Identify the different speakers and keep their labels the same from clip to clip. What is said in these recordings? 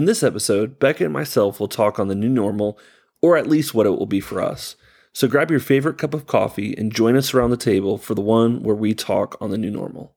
Speaker 1: In this episode, Becca and myself will talk on the new normal, or at least what it will be for us. So grab your favorite cup of coffee and join us around the table for the one where we talk on the new normal.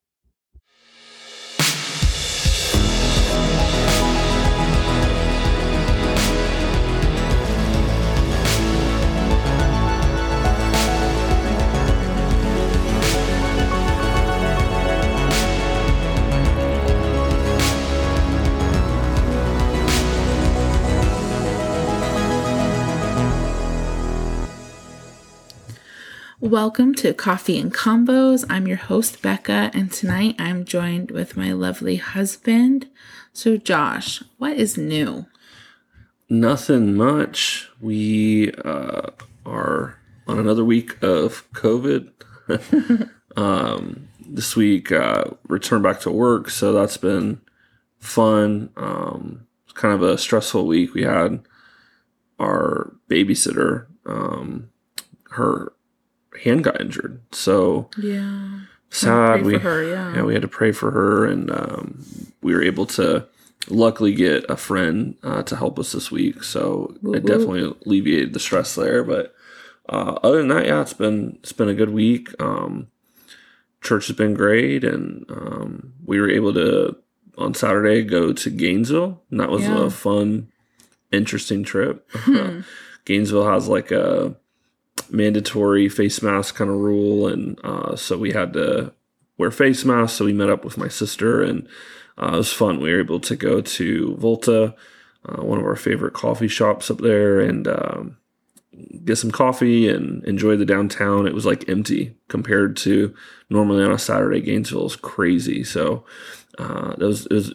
Speaker 2: Welcome to Coffee and Combos. I'm your host, Becca, and tonight I'm joined with my lovely husband. So, Josh, what is new?
Speaker 1: Nothing much. We uh, are on another week of COVID. um, this week, uh, returned back to work, so that's been fun. Um, it's kind of a stressful week. We had our babysitter, um, her hand got injured. So
Speaker 2: Yeah.
Speaker 1: sad. We
Speaker 2: for her, yeah.
Speaker 1: we had to pray for her, and um, we were able to luckily get a friend uh, to help us this week. So
Speaker 2: Woo-woo.
Speaker 1: it definitely alleviated the stress there. But uh, other than that, yeah, it's been it's been a good week. Um, church has been great, and um, we were able to on Saturday go to Gainesville, and that was
Speaker 2: Yeah.
Speaker 1: a fun, interesting trip.
Speaker 2: Hmm.
Speaker 1: Gainesville has like a mandatory face mask kind of rule, and uh, so we had to wear face masks. So we met up with my sister, and uh, it was fun. We were able to go to Volta, uh, one of our favorite coffee shops up there, and um, get some coffee and enjoy the downtown. It was like empty compared to normally on a Saturday. Gainesville is crazy, so uh, that was it was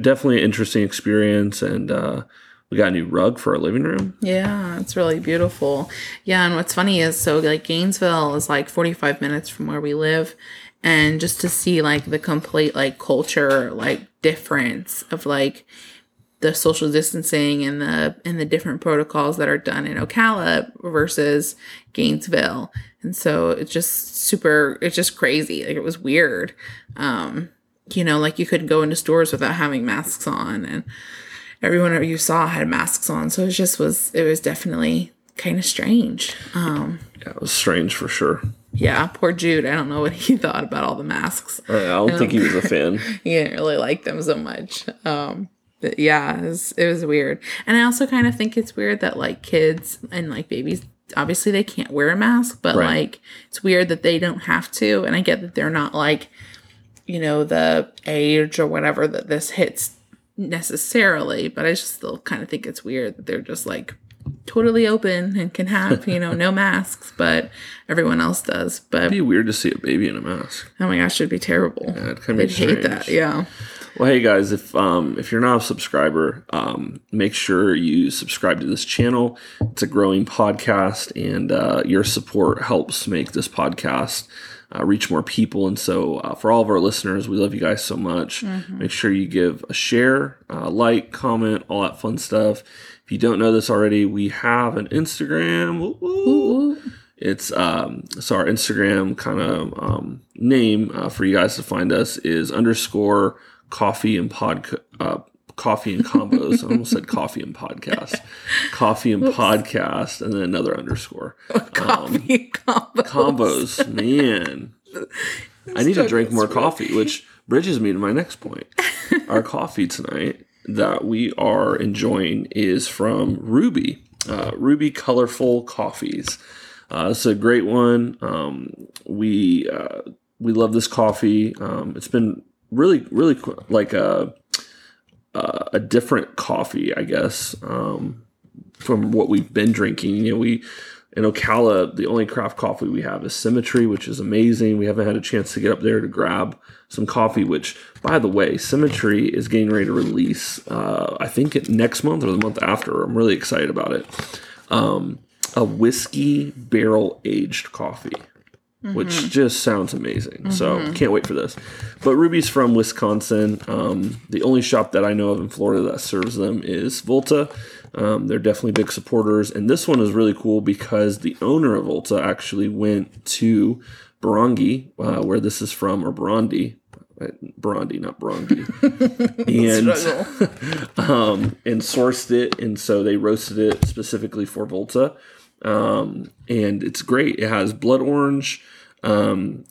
Speaker 1: definitely an interesting experience, and uh, we got a new rug for our living room.
Speaker 2: Yeah, it's really beautiful. Yeah, and what's funny is so like Gainesville is like 45 minutes from where we live and just to see like the complete like culture like difference of like the social distancing and the and the different protocols that are done in Ocala versus Gainesville. And so it's just super it's just crazy. Like it was weird. Um you know, like you couldn't go into stores without having masks on and everyone you saw had masks on. So it just was it was definitely kind of strange. Um
Speaker 1: Yeah, it was strange for sure.
Speaker 2: yeah, poor Jude. I don't know what he thought about all the masks.
Speaker 1: I don't think he was a fan.
Speaker 2: He didn't really like them so much. Um but yeah, it was, it was weird. And I also kind of think it's weird that like kids and like babies obviously they can't wear a mask, but
Speaker 1: Right.
Speaker 2: like it's weird that they don't have to. And I get that they're not like you know the age or whatever that this hits necessarily, but I just still kind of think it's weird that they're just like totally open and can have, you know, no masks, but everyone else does. But
Speaker 1: It'd be weird to see a baby in a mask.
Speaker 2: oh my gosh, it'd be terrible.
Speaker 1: Yeah, it'd be
Speaker 2: I'd hate that. Yeah.
Speaker 1: Well, hey guys, if um, if you're not a subscriber, um, make sure you subscribe to this channel. It's a growing podcast, and uh, your support helps make this podcast uh, reach more people. And so, uh, for all of our listeners, we love you guys so much. Make sure you give a share, uh, like, comment, all that fun stuff. If you don't know this already, we have an Instagram. It's um, so our Instagram kind of um, name uh, for you guys to find us is underscore coffee and pod uh, coffee and combos. I almost said coffee and podcast, coffee and podcast, and then another underscore
Speaker 2: Coffee combo.
Speaker 1: combos. Man, I need to drink more coffee, which bridges me to my next point. Our coffee tonight that we are enjoying is from Ruby, uh, Ruby Colorful Coffees. Uh, it's a great one. Um, we uh, we love this coffee. Um, it's been really really like a uh, a different coffee, I guess, um, from what we've been drinking. You know, we in Ocala, the only craft coffee we have is Symmetry, which is amazing. We haven't had a chance to get up there to grab some coffee. Which, by the way, Symmetry is getting ready to release. Uh, I think next month or the month after. I'm really excited about it. Um, a whiskey barrel aged coffee which just sounds amazing. So can't wait for this. But Ruby's from Wisconsin. Um, the only shop that I know of in Florida that serves them is Volta. Um, they're definitely big supporters, and this one is really cool because the owner of Volta actually went to Barangi, uh, where this is from, or Burundi. Burundi, not Burundi, and um, and sourced it, and so they roasted it specifically for Volta, um, and it's great. It has blood orange, um,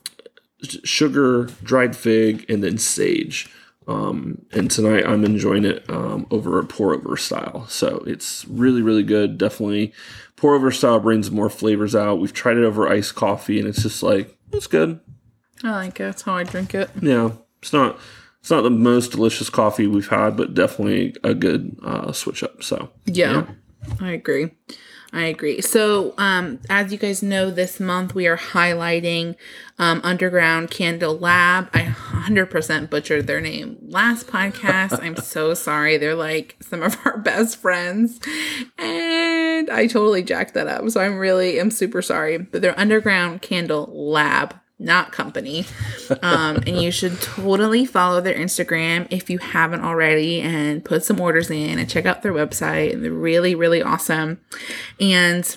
Speaker 1: sugar, dried fig, and then sage. Um, and tonight I'm enjoying it um, over a pour over style. So it's really, really good. Definitely pour over style brings more flavors out. We've tried it over iced coffee and it's just like, it's good.
Speaker 2: I like it. That's how I drink it.
Speaker 1: Yeah. It's not, it's not the most delicious coffee we've had, but definitely a good uh, switch up. So
Speaker 2: yeah. yeah. I agree. I agree. So, um, as you guys know, this month we are highlighting um, Underground Candle Lab. I 100% butchered their name last podcast. I'm so sorry. They're like some of our best friends, and I totally jacked that up. So I'm really, I'm super sorry. But they're Underground Candle Lab not company. Um, and you should totally follow their Instagram if you haven't already and put some orders in and check out their website. They're really, really awesome. And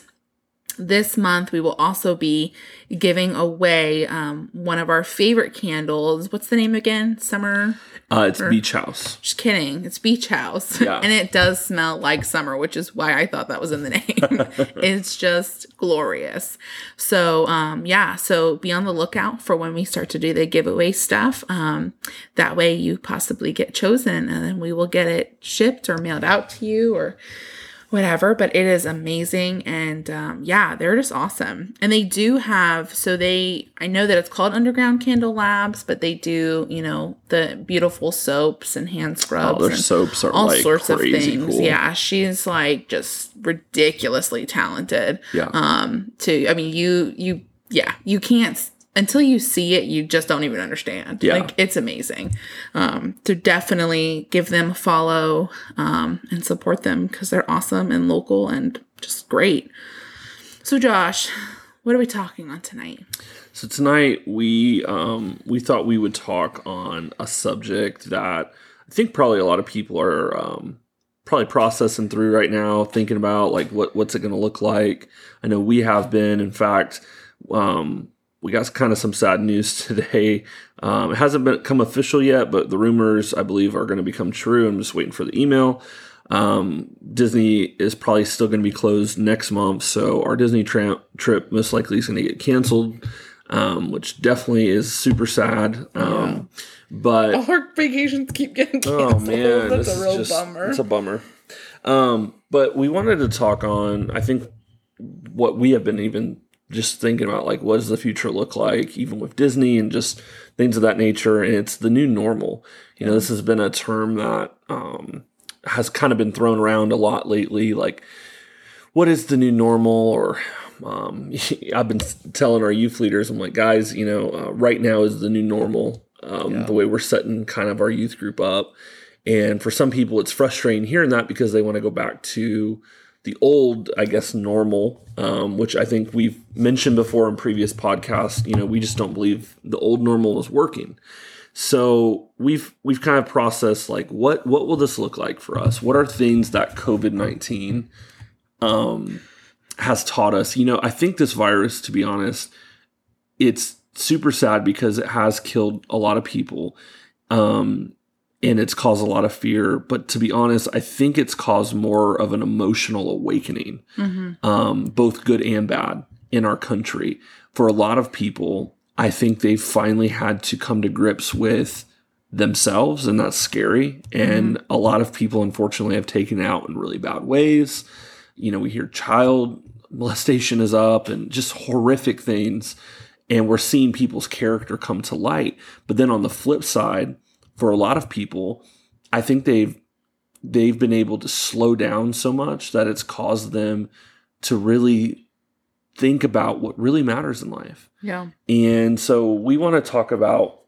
Speaker 2: this month we will also be giving away um, one of our favorite candles. What's the name again? Summer.
Speaker 1: Uh, it's or, Beach House.
Speaker 2: Just kidding. It's Beach House. Yeah. and it does smell like summer, which is why I thought that was in the name. it's just glorious. So, um, yeah. So be on the lookout for when we start to do the giveaway stuff. Um, that way you possibly get chosen and then we will get it shipped or mailed out to you or whatever, but it is amazing. And um, yeah, they're just awesome. And they do have, so they, I know that it's called Underground Candle Labs, but they do, you know, the beautiful soaps and hand scrubs.
Speaker 1: Oh, their soaps are all like sorts of things. Cool.
Speaker 2: Yeah, she's like just ridiculously talented. Yeah. Um, to, I mean, you, you, yeah, you can't until you see it, you just don't even understand. Yeah. Like it's amazing. Um, to definitely give them a follow um, and support them because they're awesome and local and just great. So Josh, what are we talking on tonight?
Speaker 1: So tonight we um, we thought we would talk on a subject that I think probably a lot of people are um, probably processing through right now, thinking about like what what's it going to look like. I know we have been. In fact, um, we got kind of some sad news today. Um, it hasn't become official yet, but the rumors, I believe, are going to become true. I'm just waiting for the email. Um, Disney is probably still going to be closed next month, so our Disney tra- trip most likely is going to get canceled, um, which definitely is super sad. Um, yeah. But
Speaker 2: our vacations keep getting canceled. Oh man, that's a real
Speaker 1: just,
Speaker 2: bummer.
Speaker 1: It's a bummer. Um, but we wanted to talk on, I think, what we have been even just thinking about like what does the future look like even with disney and just things of that nature and it's the new normal. You know this has been a term that um, has kind of been thrown around a lot lately like what is the new normal? Or um, i've been telling our youth leaders i'm like guys you know uh, right now is the new normal um, yeah. the way we're setting kind of our youth group up. And for some people it's frustrating hearing that because they want to go back to the old, I guess, normal, um, which I think we've mentioned before in previous podcasts. You know, we just don't believe the old normal is working. So we've we've kind of processed like what what will this look like for us? What are things that COVID nineteen um, has taught us? You know, I think this virus, to be honest, it's super sad because it has killed a lot of people. Um, and it's caused a lot of fear. But to be honest, I think it's caused more of an emotional awakening, mm-hmm. um, both good and bad, in our country. For a lot of people, I think they've finally had to come to grips with themselves, and that's scary. And mm-hmm. a lot of people, unfortunately, have taken it out in really bad ways. You know, we hear child molestation is up and just horrific things. And we're seeing people's character come to light. But then on the flip side, for a lot of people, I think they've they've been able to slow down so much that it's caused them to really think about what really matters in life.
Speaker 2: Yeah.
Speaker 1: And so we want to talk about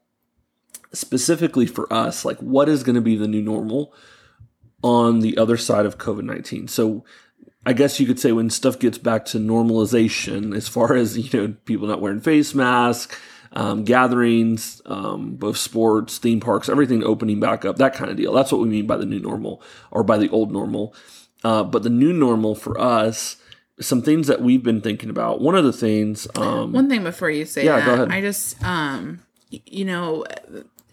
Speaker 1: specifically for us, like what is going to be the new normal on the other side of COVID 19. So I guess you could say when stuff gets back to normalization, as far as, you know, people not wearing face masks, um, gatherings, um, both sports, theme parks, everything opening back up, that kind of deal. That's what we mean by the new normal or by the old normal. Uh, but the new normal for us, some things that we've been thinking about. One of the things. Um,
Speaker 2: One thing before you say yeah, that, go ahead. I just, um, you know,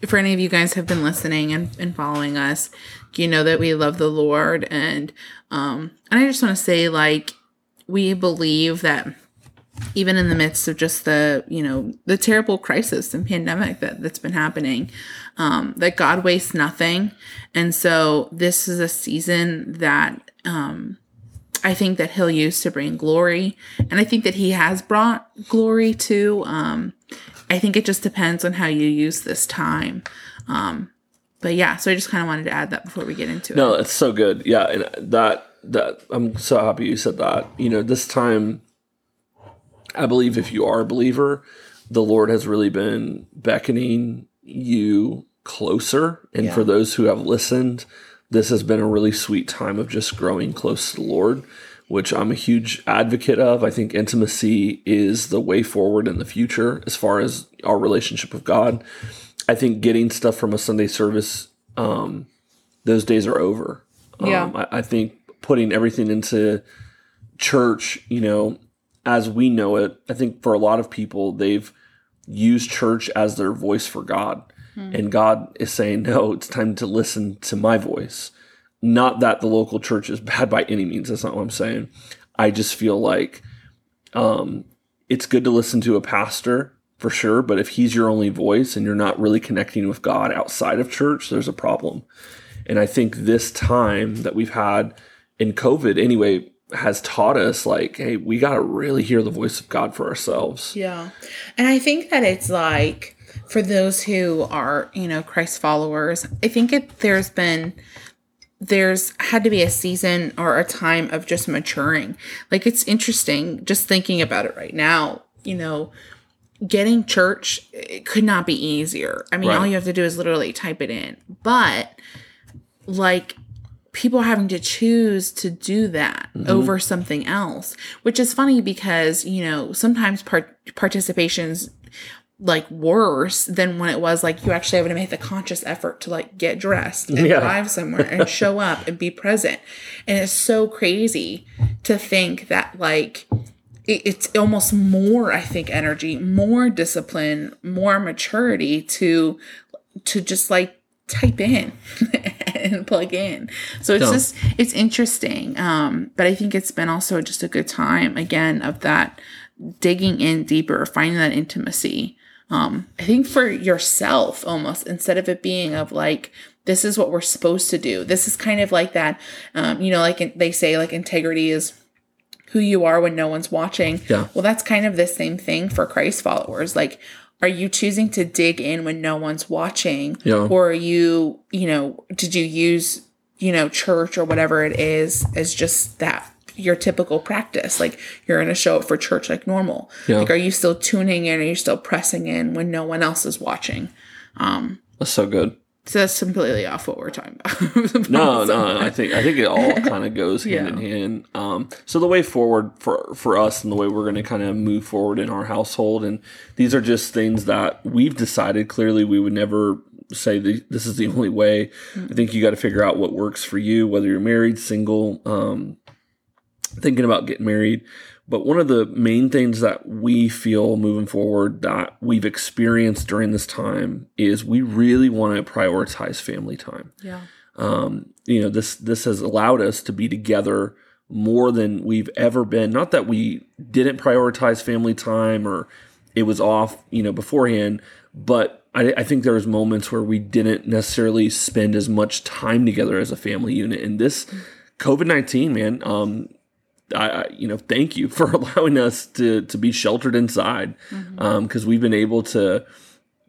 Speaker 2: for any of you guys have been listening and, and following us, you know that we love the Lord and um and I just want to say like we believe that even in the midst of just the you know the terrible crisis and pandemic that that's been happening um that god wastes nothing and so this is a season that um i think that he'll use to bring glory and i think that he has brought glory to um i think it just depends on how you use this time um but yeah so i just kind of wanted to add that before we get into it.
Speaker 1: No,
Speaker 2: it
Speaker 1: it's so good. Yeah, and that that I'm so happy you said that. You know, this time I believe if you are a believer, the Lord has really been beckoning you closer. And for those who have listened, this has been a really sweet time of just growing close to the Lord, which I'm a huge advocate of. I think intimacy is the way forward in the future as far as our relationship with God. I think getting stuff from a Sunday service, um, those days are over.
Speaker 2: Yeah.
Speaker 1: Um, I, I think putting everything into church, you know, as we know it, I think for a lot of people, they've used church as their voice for God. And God is saying, no, it's time to listen to my voice. Not that the local church is bad by any means. That's not what I'm saying. I just feel like um, it's good to listen to a pastor for sure. But if he's your only voice and you're not really connecting with God outside of church, there's a problem. And I think this time that we've had in COVID, anyway, has taught us like, hey, we got to really hear the voice of God for ourselves.
Speaker 2: Yeah. And I think that it's like for those who are, you know, Christ followers, I think it there's been there's had to be a season or a time of just maturing. Like it's interesting just thinking about it right now, you know, getting church it could not be easier. I mean, all you have to do is literally type it in. But like people having to choose to do that mm-hmm. over something else, which is funny because, you know, sometimes part participations like worse than when it was like you actually having to make the conscious effort to like get dressed and
Speaker 1: Yeah.
Speaker 2: drive somewhere and show up and be present. And it's so crazy to think that like it, it's almost more, I think, energy, more discipline, more maturity to to just like type in and plug in. So it's
Speaker 1: Yeah.
Speaker 2: just it's interesting. Um, but I think it's been also just a good time again of that digging in deeper, finding that intimacy. Um, I think for yourself almost instead of it being of like this is what we're supposed to do. This is kind of like that. Um, you know, like they say, like integrity is who you are when no one's watching.
Speaker 1: Yeah.
Speaker 2: Well, that's kind of the same thing for Christ followers. Like, are you choosing to dig in when no one's watching?
Speaker 1: Yeah.
Speaker 2: Or are you, you know, did you use, you know, church or whatever it is as just that your typical practice? Like you're gonna show up for church like normal.
Speaker 1: Yeah.
Speaker 2: Like are you still tuning in? Are you still pressing in when no one else is watching?
Speaker 1: um That's so good.
Speaker 2: So that's completely off what we're talking about.
Speaker 1: No, no, I think I think it all kind of goes hand in hand. Um, so the way forward for for us and the way we're going to kind of move forward in our household, and these are just things that we've decided. Clearly, we would never say the, this is the only way. I think you got to figure out what works for you, whether you're married, single, um, thinking about getting married. But one of the main things that we feel moving forward that we've experienced during this time is we really want to prioritize family time.
Speaker 2: Yeah.
Speaker 1: um, you know this this has allowed us to be together more than we've ever been. Not that we didn't prioritize family time or it was off you know beforehand but I, I think there was moments where we didn't necessarily spend as much time together as a family unit. And this covid-19 man um, I, I you know thank you for allowing us to to be sheltered inside mm-hmm. um, because we've been able to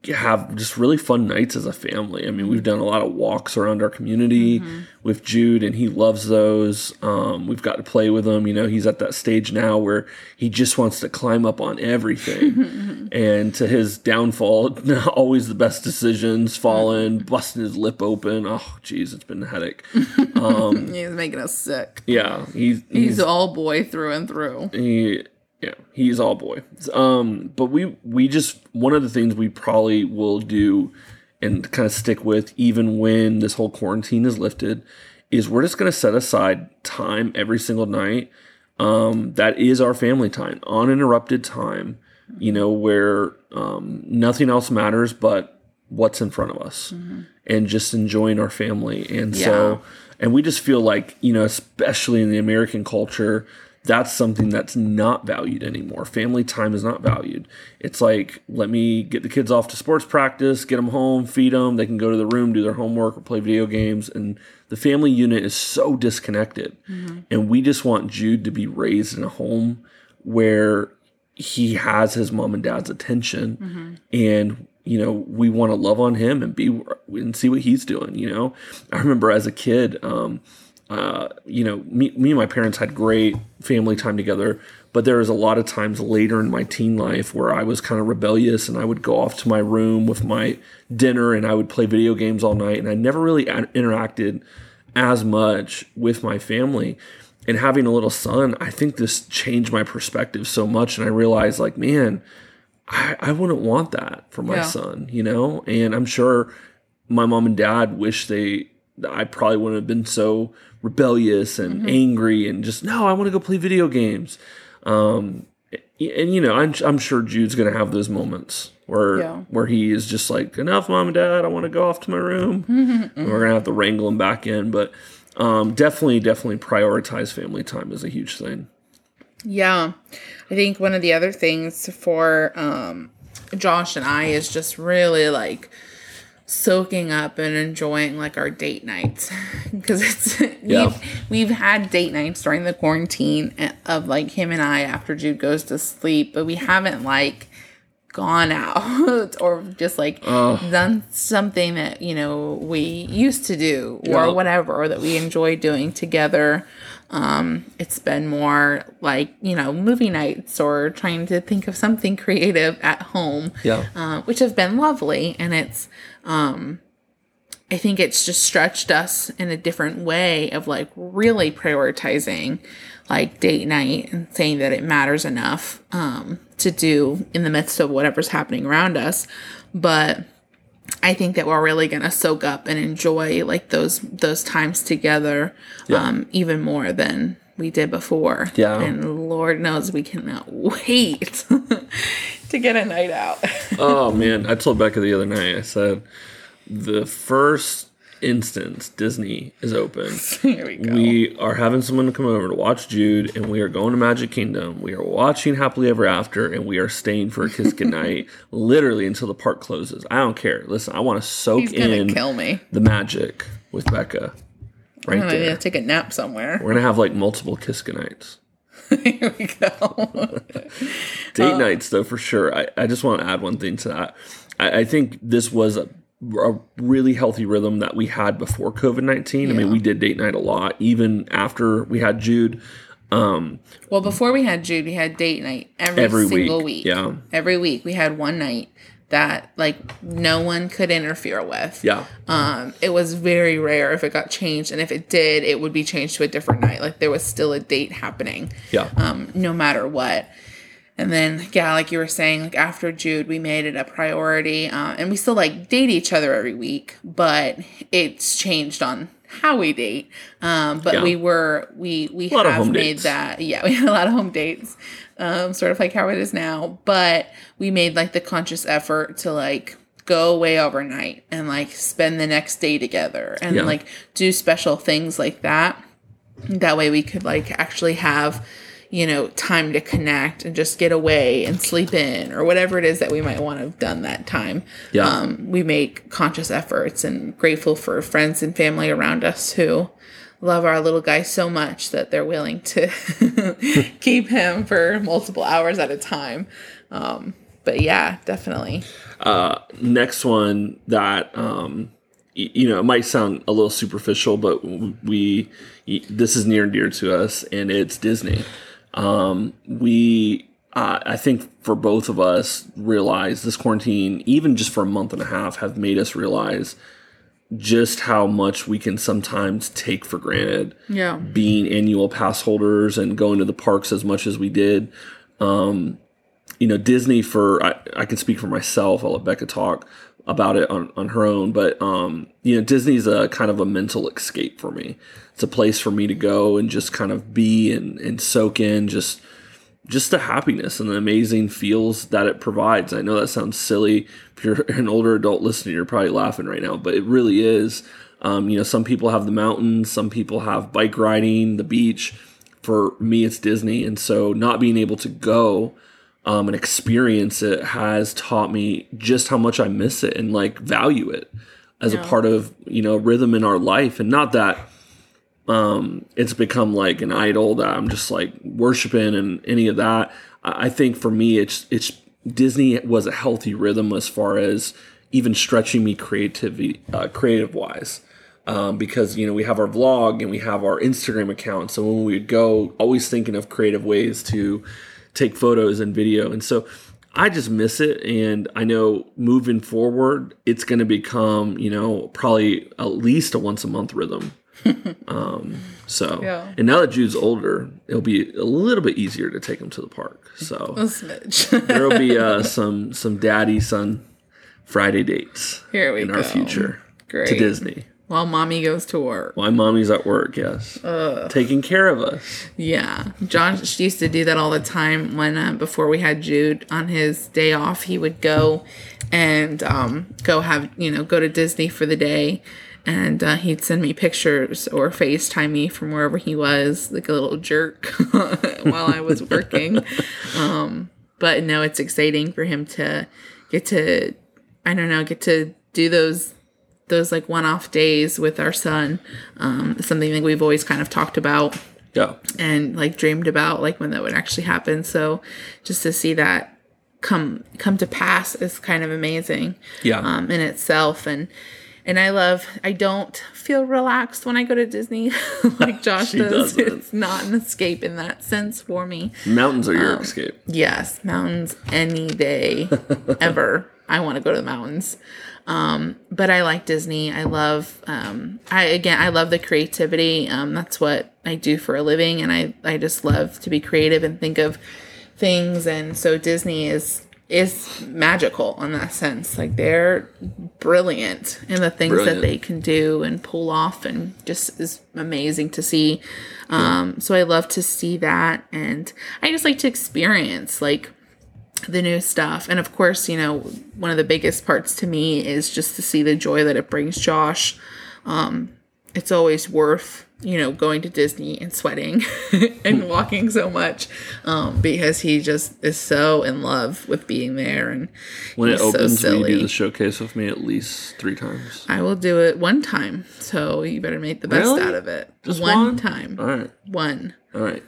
Speaker 1: have just really fun nights as a family. I mean, we've done a lot of walks around our community with Jude, and he loves those. Um, we've got to play with him. You know, he's at that stage now where he just wants to climb up on everything. and to his downfall, always the best decisions, falling, busting his lip open. Oh, geez, it's been a headache.
Speaker 2: He's making us sick.
Speaker 1: Yeah, he's
Speaker 2: He's all boy through and through.
Speaker 1: he yeah. He's all boy. Um but we we just one of the things we probably will do and kind of stick with even when this whole quarantine is lifted is we're just going to set aside time every single night um that is our family time uninterrupted time you know where um nothing else matters but what's in front of us and just enjoying our family. And so, and we just feel like, you know, especially in the American culture, that's something that's not valued anymore. Family time is not valued. It's like, let me get the kids off to sports practice, get them home, feed them. They can go to the room, do their homework, or play video games. And the family unit is so disconnected. And we just want Jude to be raised in a home where he has his mom and dad's attention and you know we want to love on him and be and see what he's doing you know i remember as a kid um uh you know me, me and my parents had great family time together but there was a lot of times later in my teen life where i was kind of rebellious and i would go off to my room with my dinner and i would play video games all night and i never really interacted as much with my family and having a little son, I think this changed my perspective so much. And I realized, like, man, I, I wouldn't want that for my
Speaker 2: Yeah.
Speaker 1: son, you know? And I'm sure my mom and dad wish they, I probably wouldn't have been so rebellious and
Speaker 2: Mm-hmm.
Speaker 1: angry and just, no, I want to go play video games. Um, and, you know, I'm, I'm sure Jude's going to have those moments where
Speaker 2: Yeah.
Speaker 1: where he is just like, enough, mom and dad, I want to go off to my room. And we're going to have to wrangle him back in. But um, definitely, definitely prioritize family time is a huge thing.
Speaker 2: Yeah. I think one of the other things for um, Josh and I is just really like soaking up and enjoying like our date nights because it's
Speaker 1: Yeah.
Speaker 2: we've, we've had date nights during the quarantine eh, of like him and I after Jude goes to sleep but we haven't like gone out or just like done something that you know we used to do or
Speaker 1: Yeah.
Speaker 2: whatever or that we enjoy doing together um it's been more like you know movie nights or trying to think of something creative at home
Speaker 1: Yeah.
Speaker 2: uh, which have been lovely and it's um i think it's just stretched us in a different way of like really prioritizing like date night and saying that it matters enough um to do in the midst of whatever's happening around us. But I think that we're really gonna soak up and enjoy like those those times together, um, even more than we did before.
Speaker 1: Yeah.
Speaker 2: and Lord knows we cannot wait to get a night out.
Speaker 1: oh man, I told Becca the other night. I said the first instance Disney is open.
Speaker 2: Here we go.
Speaker 1: We are having someone to come over to watch Jude, and we are going to Magic Kingdom. We are watching Happily Ever After, and we are staying for a kiss goodnight, literally until the park closes. I don't care. Listen, I want to soak
Speaker 2: He's gonna
Speaker 1: in
Speaker 2: kill me.
Speaker 1: the magic with Becca. Right
Speaker 2: gonna
Speaker 1: there.
Speaker 2: take a nap somewhere.
Speaker 1: We're gonna have like multiple kiss goodnights.
Speaker 2: Here we go.
Speaker 1: Date nights, though, for sure. I, I just want to add one thing to that. I, I think this was a, a really healthy rhythm that we had before COVID 19. I mean, we did date night a lot, even after we had Jude. Um,
Speaker 2: well, before we had Jude, we had date night every,
Speaker 1: Every
Speaker 2: single
Speaker 1: week,
Speaker 2: week.
Speaker 1: yeah.
Speaker 2: every week we had one night that like no one could interfere with.
Speaker 1: yeah.
Speaker 2: Um, it was very rare if it got changed, and if it did, it would be changed to a different night. Like there was still a date happening,
Speaker 1: Yeah.
Speaker 2: um, no matter what. And then, yeah, like you were saying, like after Jude, we made it a priority, uh, and we still like date each other every week, but it's changed on how we date. Um, but
Speaker 1: Yeah.
Speaker 2: we were we we have made
Speaker 1: dates.
Speaker 2: that yeah we had a lot of home dates, um, sort of like how it is now. But we made like the conscious effort to like go away overnight and like spend the next day together and
Speaker 1: Yeah.
Speaker 2: like do special things like that that way we could like actually have you know time to connect and just get away and sleep in or whatever it is that we might want to have done that time
Speaker 1: Yeah.
Speaker 2: um, we make conscious efforts and grateful for friends and family around us who love our little guy so much that they're willing to keep him for multiple hours at a time. Um, but yeah definitely.
Speaker 1: Next one that um y- you know it might sound a little superficial but we y- this is near and dear to us and it's disney. Um we uh, i think for both of us realize this quarantine even just for a month and a half have made us realize just how much we can sometimes take for granted
Speaker 2: yeah
Speaker 1: being annual pass holders and going to the parks as much as we did. Um, you know, Disney for I, I can speak for myself. I'll let Becca talk about it on, on her own, but um, you know, Disney's a kind of a mental escape for me. It's a place for me to go and just kind of be and, and soak in just just the happiness and the amazing feels that it provides. I know that sounds silly. If you're an older adult listening, you're probably laughing right now, but it really is. Um, you know, some people have the mountains, some people have bike riding, the beach. For me, it's Disney. And so not being able to go um, and experience it has taught me just how much I miss it and like value it as
Speaker 2: Yeah.
Speaker 1: a part of, you know, rhythm in our life. And not that um, it's become like an idol that I'm just like worshiping and any of that. I think for me, it's it's Disney was a healthy rhythm as far as even stretching me creativity, uh, creative wise. Um, because you know we have our vlog and we have our Instagram account, so when we would go, always thinking of creative ways to take photos and video, and so I just miss it. And I know moving forward, it's going to become you know probably at least a once a month rhythm. Um, so
Speaker 2: Yeah.
Speaker 1: and now that Jude's older, it'll be a little bit easier to take him to the park. So there will be uh, some some daddy son Friday dates
Speaker 2: Here we
Speaker 1: in
Speaker 2: go.
Speaker 1: our future to Disney.
Speaker 2: While mommy goes to work.
Speaker 1: Why mommy's at work, yes, taking care of us.
Speaker 2: Yeah, Josh used to do that all the time. When uh, before we had Jude on his day off, he would go and um, go have you know go to Disney for the day, and uh, he'd send me pictures or FaceTime me from wherever he was, like a little jerk, while I was working. um, but no, it's exciting for him to get to I don't know get to do those those like one-off days with our son. Um, something that we've always kind of talked about
Speaker 1: Yeah,
Speaker 2: and like dreamed about like when that would actually happen so just to see that come come to pass is kind of amazing
Speaker 1: yeah,
Speaker 2: um in itself and and I love I don't feel relaxed when I go to Disney like Josh does.
Speaker 1: doesn't.
Speaker 2: It's not an escape in that sense for me.
Speaker 1: mountains are
Speaker 2: Um,
Speaker 1: your escape.
Speaker 2: Yes, mountains any day ever. I want to go to the mountains. Um, but I like Disney. I love um I again I love the creativity. Um that's what I do for a living and I I just love to be creative and think of things and so Disney is is magical in that sense. Like they're brilliant in the things
Speaker 1: Brilliant.
Speaker 2: that they can do and pull off and just is amazing to see. Um so I love to see that and I just like to experience like the new stuff. And of course, you know, one of the biggest parts to me is just to see the joy that it brings Josh. Um, it's always worth, you know, going to Disney and sweating and walking so much um, because he just is so in love with being there. And
Speaker 1: When it
Speaker 2: he's so
Speaker 1: opens, will you do the showcase with me at least three times?
Speaker 2: I will do it one time. So you better make the best
Speaker 1: Really?
Speaker 2: out of it.
Speaker 1: Just
Speaker 2: one,
Speaker 1: one?
Speaker 2: time.
Speaker 1: All right,
Speaker 2: One.
Speaker 1: all right.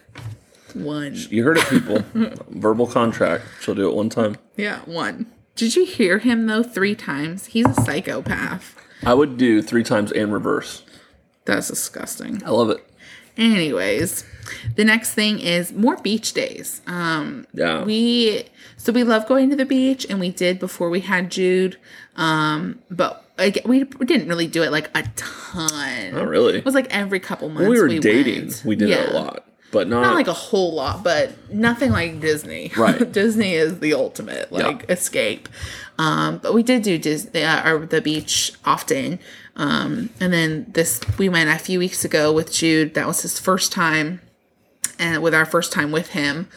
Speaker 2: One.
Speaker 1: You heard it, people. Verbal contract. She'll do it one time.
Speaker 2: Yeah, one. Did you hear him though three times? He's a psychopath.
Speaker 1: I would do three times and reverse.
Speaker 2: That's disgusting.
Speaker 1: I love it.
Speaker 2: Anyways, the next thing is more beach days. Um,
Speaker 1: Yeah.
Speaker 2: we so we love going to the beach, and we did before we had Jude. Um, but like we, we didn't really do it like a ton.
Speaker 1: Not really.
Speaker 2: It was like every couple months.
Speaker 1: When we were dating,
Speaker 2: went.
Speaker 1: we did it
Speaker 2: Yeah.
Speaker 1: a lot, but not,
Speaker 2: Not like a whole lot, but nothing like Disney.
Speaker 1: Right.
Speaker 2: Disney is the ultimate like
Speaker 1: Yeah.
Speaker 2: escape. Um, but we did do Disney uh, or the beach often. Um, and then this we went a few weeks ago with Jude. That was his first time, and with our first time with him.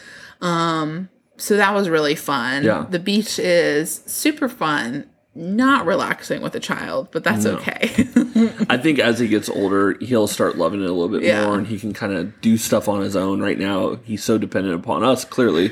Speaker 2: Um, so that was really fun.
Speaker 1: Yeah.
Speaker 2: The beach is super fun. Not relaxing with a child, but that's okay.
Speaker 1: I think as he gets older, he'll start loving it a little bit
Speaker 2: Yeah.
Speaker 1: more, and he can kind of do stuff on his own. Right now, he's so dependent upon us, clearly,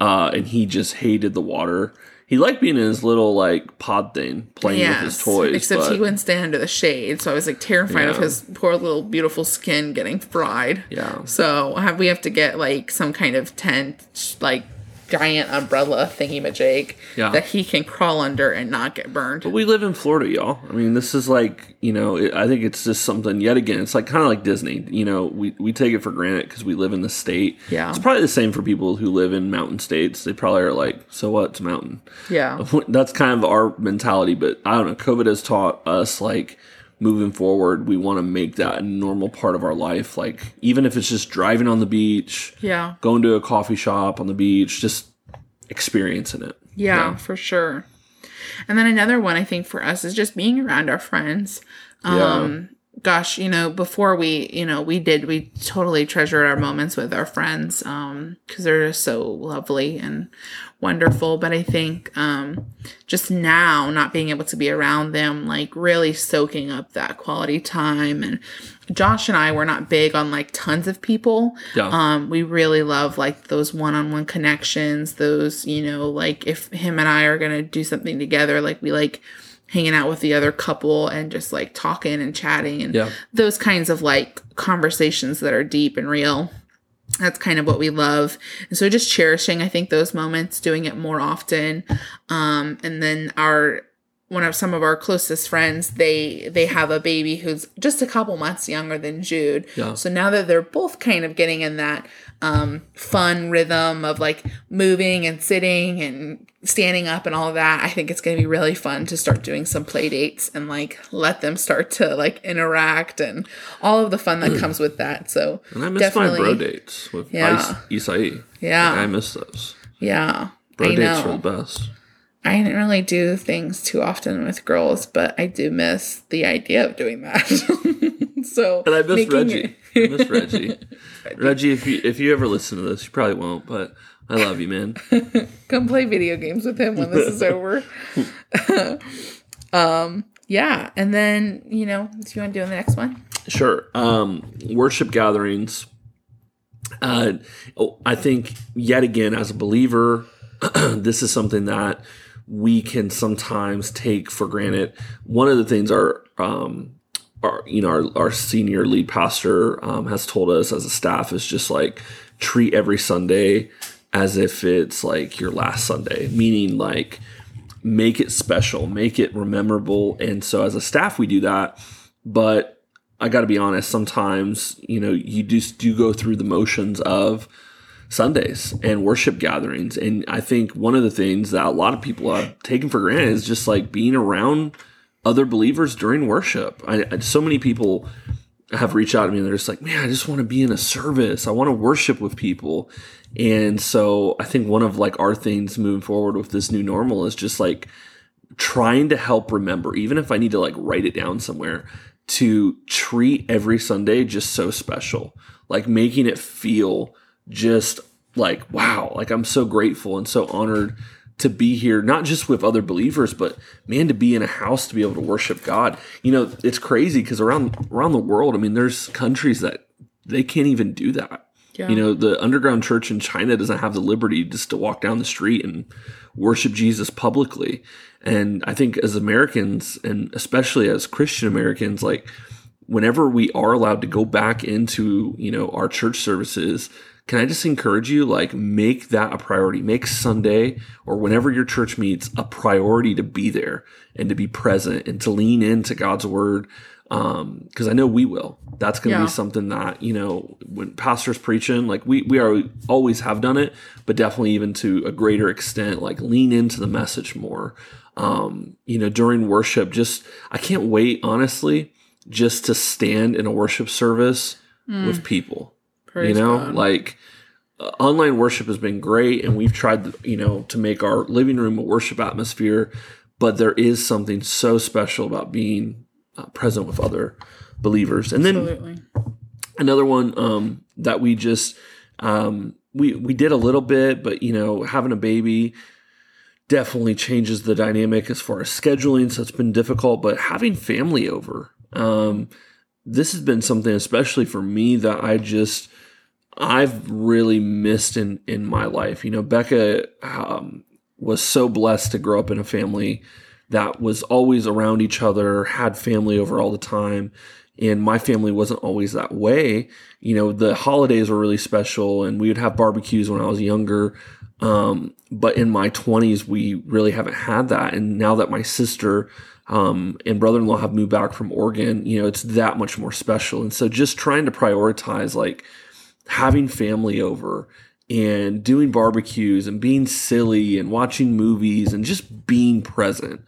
Speaker 1: uh, and he just hated the water. He liked being in his little like pod thing, playing with his toys.
Speaker 2: Except
Speaker 1: but
Speaker 2: he wouldn't stay under the shade, so I was like terrified of his poor little beautiful skin getting fried.
Speaker 1: Yeah.
Speaker 2: So have, we have to get like some kind of tent, like giant umbrella thingy majig
Speaker 1: Yeah.
Speaker 2: that he can crawl under and not get burned.
Speaker 1: But we live in Florida, y'all. I mean, this is like you know, it, I think it's just something. Yet again, it's like kind of like Disney. You know, we we take it for granted because we live in the state.
Speaker 2: Yeah.
Speaker 1: it's probably the same for people who live in mountain states. They probably are like, so what? It's mountain.
Speaker 2: Yeah.
Speaker 1: that's kind of our mentality. But I don't know. COVID has taught us like moving forward, we want to make that a normal part of our life. Like even if it's just driving on the beach,
Speaker 2: Yeah.
Speaker 1: going to a coffee shop on the beach, just experiencing it.
Speaker 2: Yeah, for sure. And then another one I think for us is just being around our friends. Um gosh, you know, before we, you know, we did, we totally treasured our moments with our friends um, because they're just so lovely and wonderful. But I think um, just now, not being able to be around them, like really soaking up that quality time. And Josh and I were not big on like tons of people.
Speaker 1: Yeah.
Speaker 2: Um, we really love like those one on one connections, those, you know, like if him and I are going to do something together, like we like, hanging out with the other couple and just like talking and chatting and
Speaker 1: Yeah.
Speaker 2: those kinds of like conversations that are deep and real. That's kind of what we love. And so just cherishing, I think, those moments, doing it more often. Um, and then our one of some of our closest friends, they they have a baby who's just a couple months younger than Jude.
Speaker 1: Yeah.
Speaker 2: So now that they're both kind of getting in that um, fun rhythm of like moving and sitting and standing up and all that, I think it's going to be really fun to start doing some play dates and like let them start to like interact and all of the fun that comes with that. So
Speaker 1: And I miss my bro dates with
Speaker 2: Yeah.
Speaker 1: Is- Isai.
Speaker 2: Yeah.
Speaker 1: I miss those.
Speaker 2: Yeah.
Speaker 1: Bro
Speaker 2: I
Speaker 1: dates
Speaker 2: know.
Speaker 1: are the best.
Speaker 2: I didn't really do things too often with girls, but I do miss the idea of doing that. so
Speaker 1: And I miss Reggie. I miss Reggie. Reggie, if you if you ever listen to this, you probably won't, but I love you, man.
Speaker 2: come play video games with him when this is over. um, yeah, and then you know, do you want to do in the next one?
Speaker 1: Sure. Um, worship gatherings. Uh, oh, I think yet again, as a believer, this is something that we can sometimes take for granted. One of the things our um, our you know our, our senior lead pastor um, has told us as a staff is just like treat every Sunday as if it's like your last Sunday, meaning like make it special, make it memorable. And so as a staff, we do that. But I got to be honest, sometimes, you know, you just do go through the motions of Sundays and worship gatherings. And I think one of the things that a lot of people have taken for granted is just like being around other believers during worship. I, I- so many people have reached out to me and they're just like, man, I just want to be in a service. I want to worship with people. And so I think one of like our things moving forward with this new normal is just like trying to help remember, even if I need to like write it down somewhere, to treat every Sunday just so special. Like making it feel just like, wow, like I'm so grateful and so honored to be here, not just with other believers, but man, to be in a house to be able to worship God. You know, it's crazy because around around the world, I mean, there's countries that they can't even do that.
Speaker 2: Yeah.
Speaker 1: You know, the underground church in China doesn't have the liberty just to walk down the street and worship Jesus publicly. And I think as Americans, and especially as Christian Americans, like whenever we are allowed to go back into, you know, our church services, can I just encourage you, like, make that a priority. Make Sunday or whenever your church meets a priority to be there and to be present and to lean into God's word. Um, because I know we will. That's going to
Speaker 2: Yeah.
Speaker 1: be something that you know when pastors preaching, like we we are always have done it, but definitely even to a greater extent, like lean into the message more. Um, you know, during worship, just I can't wait, honestly, just to stand in a worship service with people
Speaker 2: Praise
Speaker 1: you know
Speaker 2: God.
Speaker 1: like uh, online worship has been great and we've tried you know to make our living room a worship atmosphere but there is something so special about being uh, present with other believers and then
Speaker 2: Absolutely.
Speaker 1: another one um, that we just um, we we did a little bit but you know having a baby definitely changes the dynamic as far as scheduling so it's been difficult but having family over um, this has been something especially for me that i just i've really missed in in my life. You know becca um, was so blessed to grow up in a family that was always around each other had family over all the time and my family wasn't always that way. You know the holidays were really special and we would have barbecues when i was younger um, but in my 20s we really haven't had that and now that my sister um, and brother-in-law have moved back from oregon you know it's that much more special and so just trying to prioritize like having family over and doing barbecues and being silly and watching movies and just being present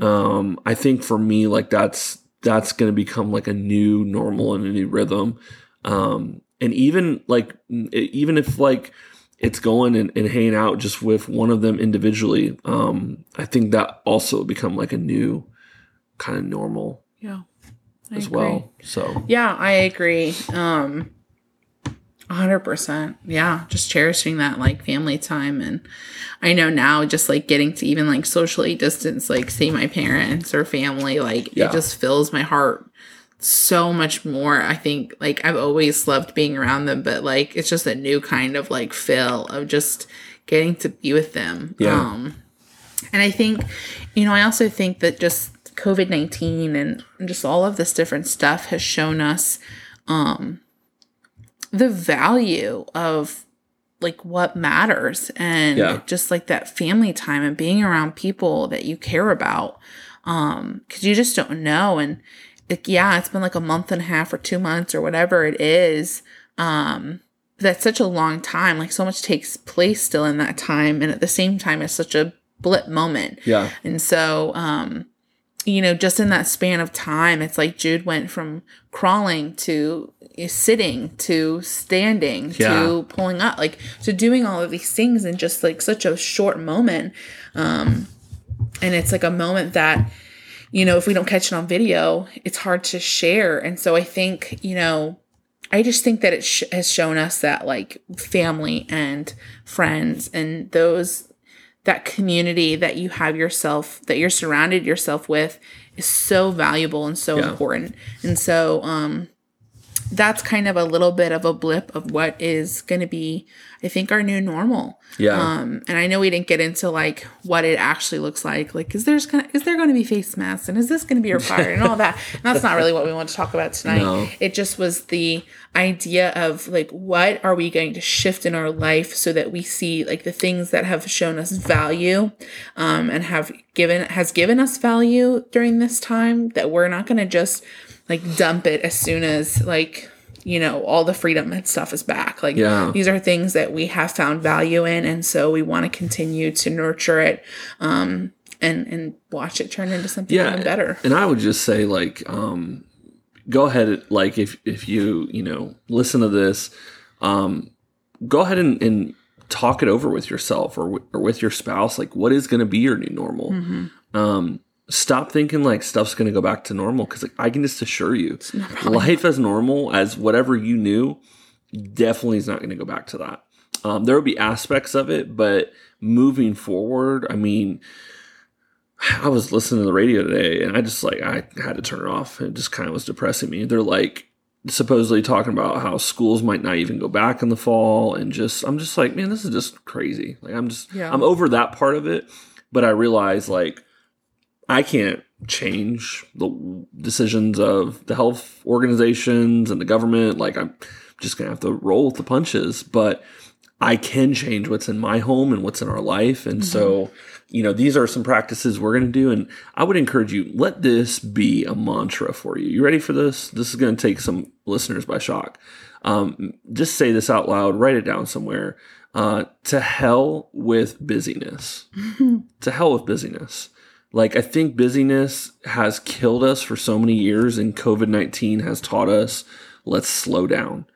Speaker 1: um, i think for me like that's that's going to become like a new normal and a new rhythm um, and even like even if like it's going and, and hanging out just with one of them individually um, i think that also become like a new kind of normal
Speaker 2: Yeah.
Speaker 1: as well. So
Speaker 2: Yeah, I agree. Um, hundred percent. Yeah, just cherishing that like family time, and I know now just like getting to even like socially distance, like see my parents or family, like
Speaker 1: Yeah.
Speaker 2: it just fills my heart so much more. I think like I've always loved being around them, but like it's just a new kind of like fill of just getting to be with them.
Speaker 1: Yeah.
Speaker 2: Um, and I think, you know, I also think that just COVID 19 and just all of this different stuff has shown us um, the value of like what matters and
Speaker 1: Yeah.
Speaker 2: just like that family time and being around people that you care about. Um, cause you just don't know. And like, yeah, it's been like a month and a half or two months or whatever it is. Um, that's such a long time. Like so much takes place still in that time. And at the same time, it's such a blip moment.
Speaker 1: yeah,
Speaker 2: And so, um, you know, just in that span of time, it's like Jude went from crawling to sitting to standing
Speaker 1: Yeah.
Speaker 2: to pulling up, like to doing all of these things in just like such a short moment. Um, and it's like a moment that, you know, if we don't catch it on video, it's hard to share. And so I think, you know, I just think that it sh- has shown us that like family and friends and those that community that you have yourself that you're surrounded yourself with is so valuable and so
Speaker 1: Yeah.
Speaker 2: important. And so um that's kind of a little bit of a blip of what is going to be I think our new normal.
Speaker 1: yeah,
Speaker 2: Um, and I know we didn't get into like what it actually looks like. Like, is there's gonna is there going to be face masks and is this going to be required and all that? And that's not really what we want to talk about tonight.
Speaker 1: No.
Speaker 2: It just was the idea of like what are we going to shift in our life so that we see like the things that have shown us value, um, and have given has given us value during this time that we're not going to just like dump it as soon as like you know all the freedom and stuff is back like
Speaker 1: Yeah.
Speaker 2: these are things that we have found value in and so we want to continue to nurture it um and and watch it turn into something
Speaker 1: yeah.
Speaker 2: even better
Speaker 1: And I would just say, like, um, go ahead, like, if if you you know listen to this, um, go ahead and, and talk it over with yourself or wi- or with your spouse. Like, what is going to be your new normal? Um, stop thinking like stuff's going to go back to normal because like, I can just assure you, life as normal as whatever you knew definitely is not going to go back to that. Um, there will be aspects of it, but moving forward, I mean, I was listening to the radio today and I just like, I had to turn it off. It just kind of was depressing me. They're like, supposedly talking about how schools might not even go back in the fall and just i'm just like man this is just crazy like i'm just
Speaker 2: Yeah.
Speaker 1: i'm over that part of it but i realize like i can't change the decisions of the health organizations and the government. Like i'm just gonna have to roll with the punches but i can change what's in my home and what's in our life. And so you know these are some practices we're going to do. And i would encourage you let this be a mantra for you. You ready for this? This is going to take some listeners by shock. Um, just say this out loud write it down somewhere. Uh, to hell with busyness. To hell with busyness like i think busyness has killed us for so many years and covid-19 has taught us let's slow down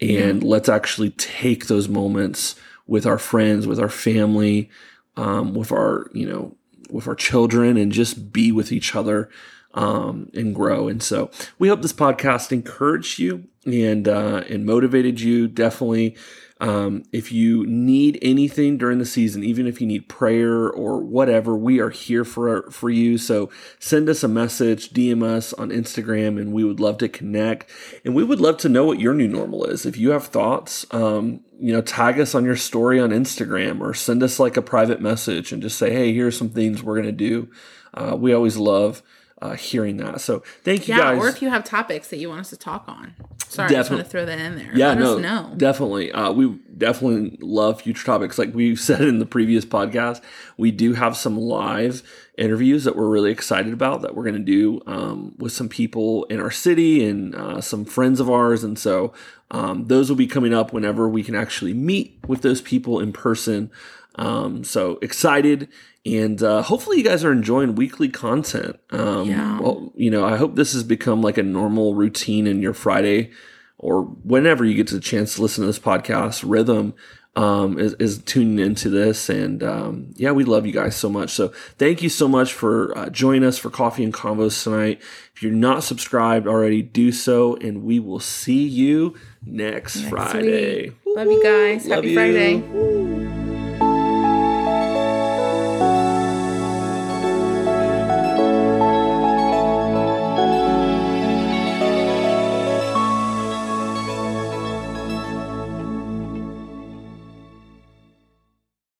Speaker 1: and let's actually take those moments with our friends with our family um, with our you know with our children and just be with each other um, and grow. And so we hope this podcast encouraged you and uh, and motivated you. Definitely um, if you need anything during the season, even if you need prayer or whatever, we are here for for you. So send us a message, DM us on Instagram, and we would love to connect. And we would love to know what your new normal is. If you have thoughts, um, you know, tag us on your story on Instagram or send us like a private message and just say, "Hey, here's some things we're gonna do." Uh, we always love uh, hearing that. So thank you
Speaker 2: yeah
Speaker 1: guys.
Speaker 2: or if you have topics that you want us to talk on sorry i just
Speaker 1: Definitely.
Speaker 2: want to throw that in there
Speaker 1: yeah,
Speaker 2: Let
Speaker 1: no,
Speaker 2: us know
Speaker 1: definitely. Uh, we definitely love future topics. Like we said in the previous podcast, we do have some live interviews that we're really excited about that we're going to do um, with some people in our city and uh, some friends of ours. And so um, those will be coming up whenever we can actually meet with those people in person. Um, so excited. And uh, hopefully, you guys are enjoying weekly content. Um,
Speaker 2: Yeah.
Speaker 1: Well, you know, I hope this has become like a normal routine in your Friday or whenever you get to the chance to listen to this podcast rhythm um, is, is tuning into this. And um, yeah, we love you guys so much. So thank you so much for uh, joining us for Coffee and Convos tonight. If you're not subscribed already, do so. And we will see you next, next Friday.
Speaker 2: Love you guys. Love Happy you. Friday.